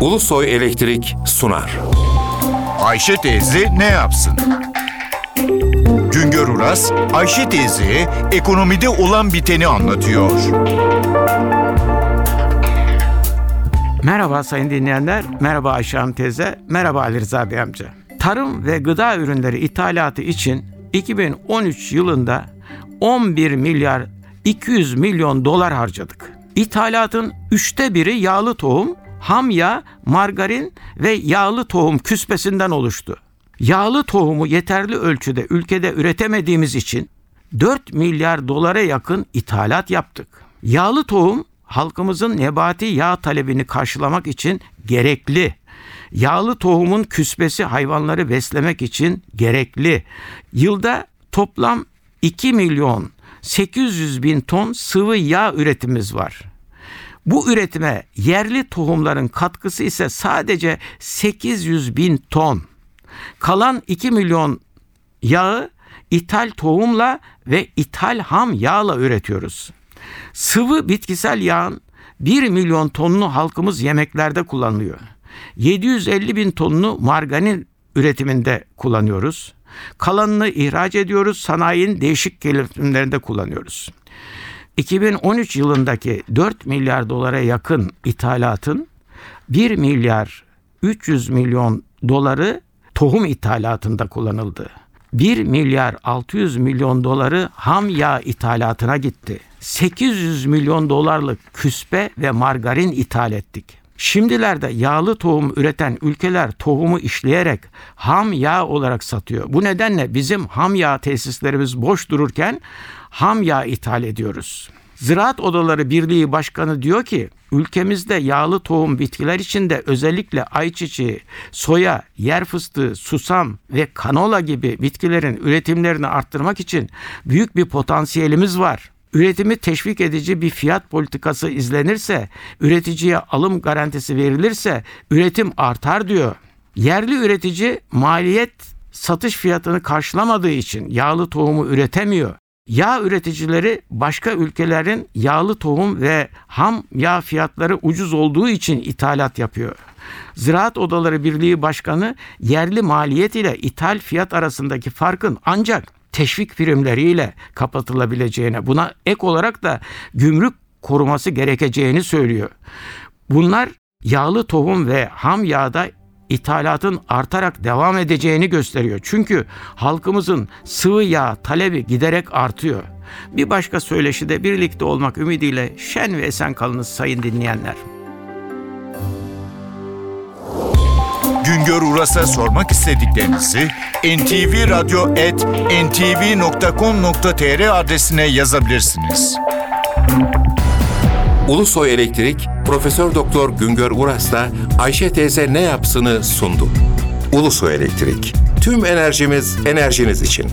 Ulusoy Elektrik sunar. Ayşe teyze ne yapsın? Güngör Uras, Ayşe teyze ekonomide olan biteni anlatıyor. Merhaba sayın dinleyenler, merhaba Ayşe Hanım teyze, merhaba Ali Rıza Bey amca. Tarım ve gıda ürünleri ithalatı için 2013 yılında 11 milyar 200 milyon dolar harcadık. İthalatın üçte biri yağlı tohum, ham yağ, margarin ve yağlı tohum küspesinden oluştu. Yağlı tohumu yeterli ölçüde ülkede üretemediğimiz için 4 milyar dolara yakın ithalat yaptık. Yağlı tohum halkımızın nebati yağ talebini karşılamak için gerekli. Yağlı tohumun küspesi hayvanları beslemek için gerekli. Yılda toplam 2 milyon 800 bin ton sıvı yağ üretimimiz var. Bu üretime yerli tohumların katkısı ise sadece 800 bin ton. Kalan 2 milyon yağı ithal tohumla ve ithal ham yağla üretiyoruz. Sıvı bitkisel yağın 1 milyon tonunu halkımız yemeklerde kullanıyor. 750 bin tonunu margarin üretiminde kullanıyoruz. Kalanını ihraç ediyoruz, sanayinin değişik gelişimlerinde kullanıyoruz. 2013 yılındaki 4 milyar dolara yakın ithalatın 1 milyar 300 milyon doları tohum ithalatında kullanıldı. 1 milyar 600 milyon doları ham yağ ithalatına gitti. 800 milyon dolarlık küspe ve margarin ithal ettik. Şimdilerde yağlı tohum üreten ülkeler tohumu işleyerek ham yağ olarak satıyor. Bu nedenle bizim ham yağ tesislerimiz boş dururken ham yağ ithal ediyoruz. Ziraat Odaları Birliği Başkanı diyor ki ülkemizde yağlı tohum bitkiler içinde özellikle ayçiçeği, soya, yer fıstığı, susam ve kanola gibi bitkilerin üretimlerini arttırmak için büyük bir potansiyelimiz var. Üretimi teşvik edici bir fiyat politikası izlenirse, üreticiye alım garantisi verilirse üretim artar diyor. Yerli üretici maliyet satış fiyatını karşılamadığı için yağlı tohumu üretemiyor. Yağ üreticileri başka ülkelerin yağlı tohum ve ham yağ fiyatları ucuz olduğu için ithalat yapıyor. Ziraat Odaları Birliği Başkanı yerli maliyet ile ithal fiyat arasındaki farkın ancak teşvik primleriyle kapatılabileceğine, buna ek olarak da gümrük koruması gerekeceğini söylüyor. Bunlar yağlı tohum ve ham yağda ithalatın artarak devam edeceğini gösteriyor. Çünkü halkımızın sıvı yağ talebi giderek artıyor. Bir başka söyleşide birlikte olmak ümidiyle şen ve esen kalınız sayın dinleyenler. Güngör Uras'a sormak istediklerinizi ntvradio.ntv.com.tr adresine yazabilirsiniz. Ulusoy Elektrik Profesör Doktor Güngör Uras'la Ayşe teyze ne yapsını sundu. Ulusoy Elektrik. Tüm enerjimiz enerjiniz için.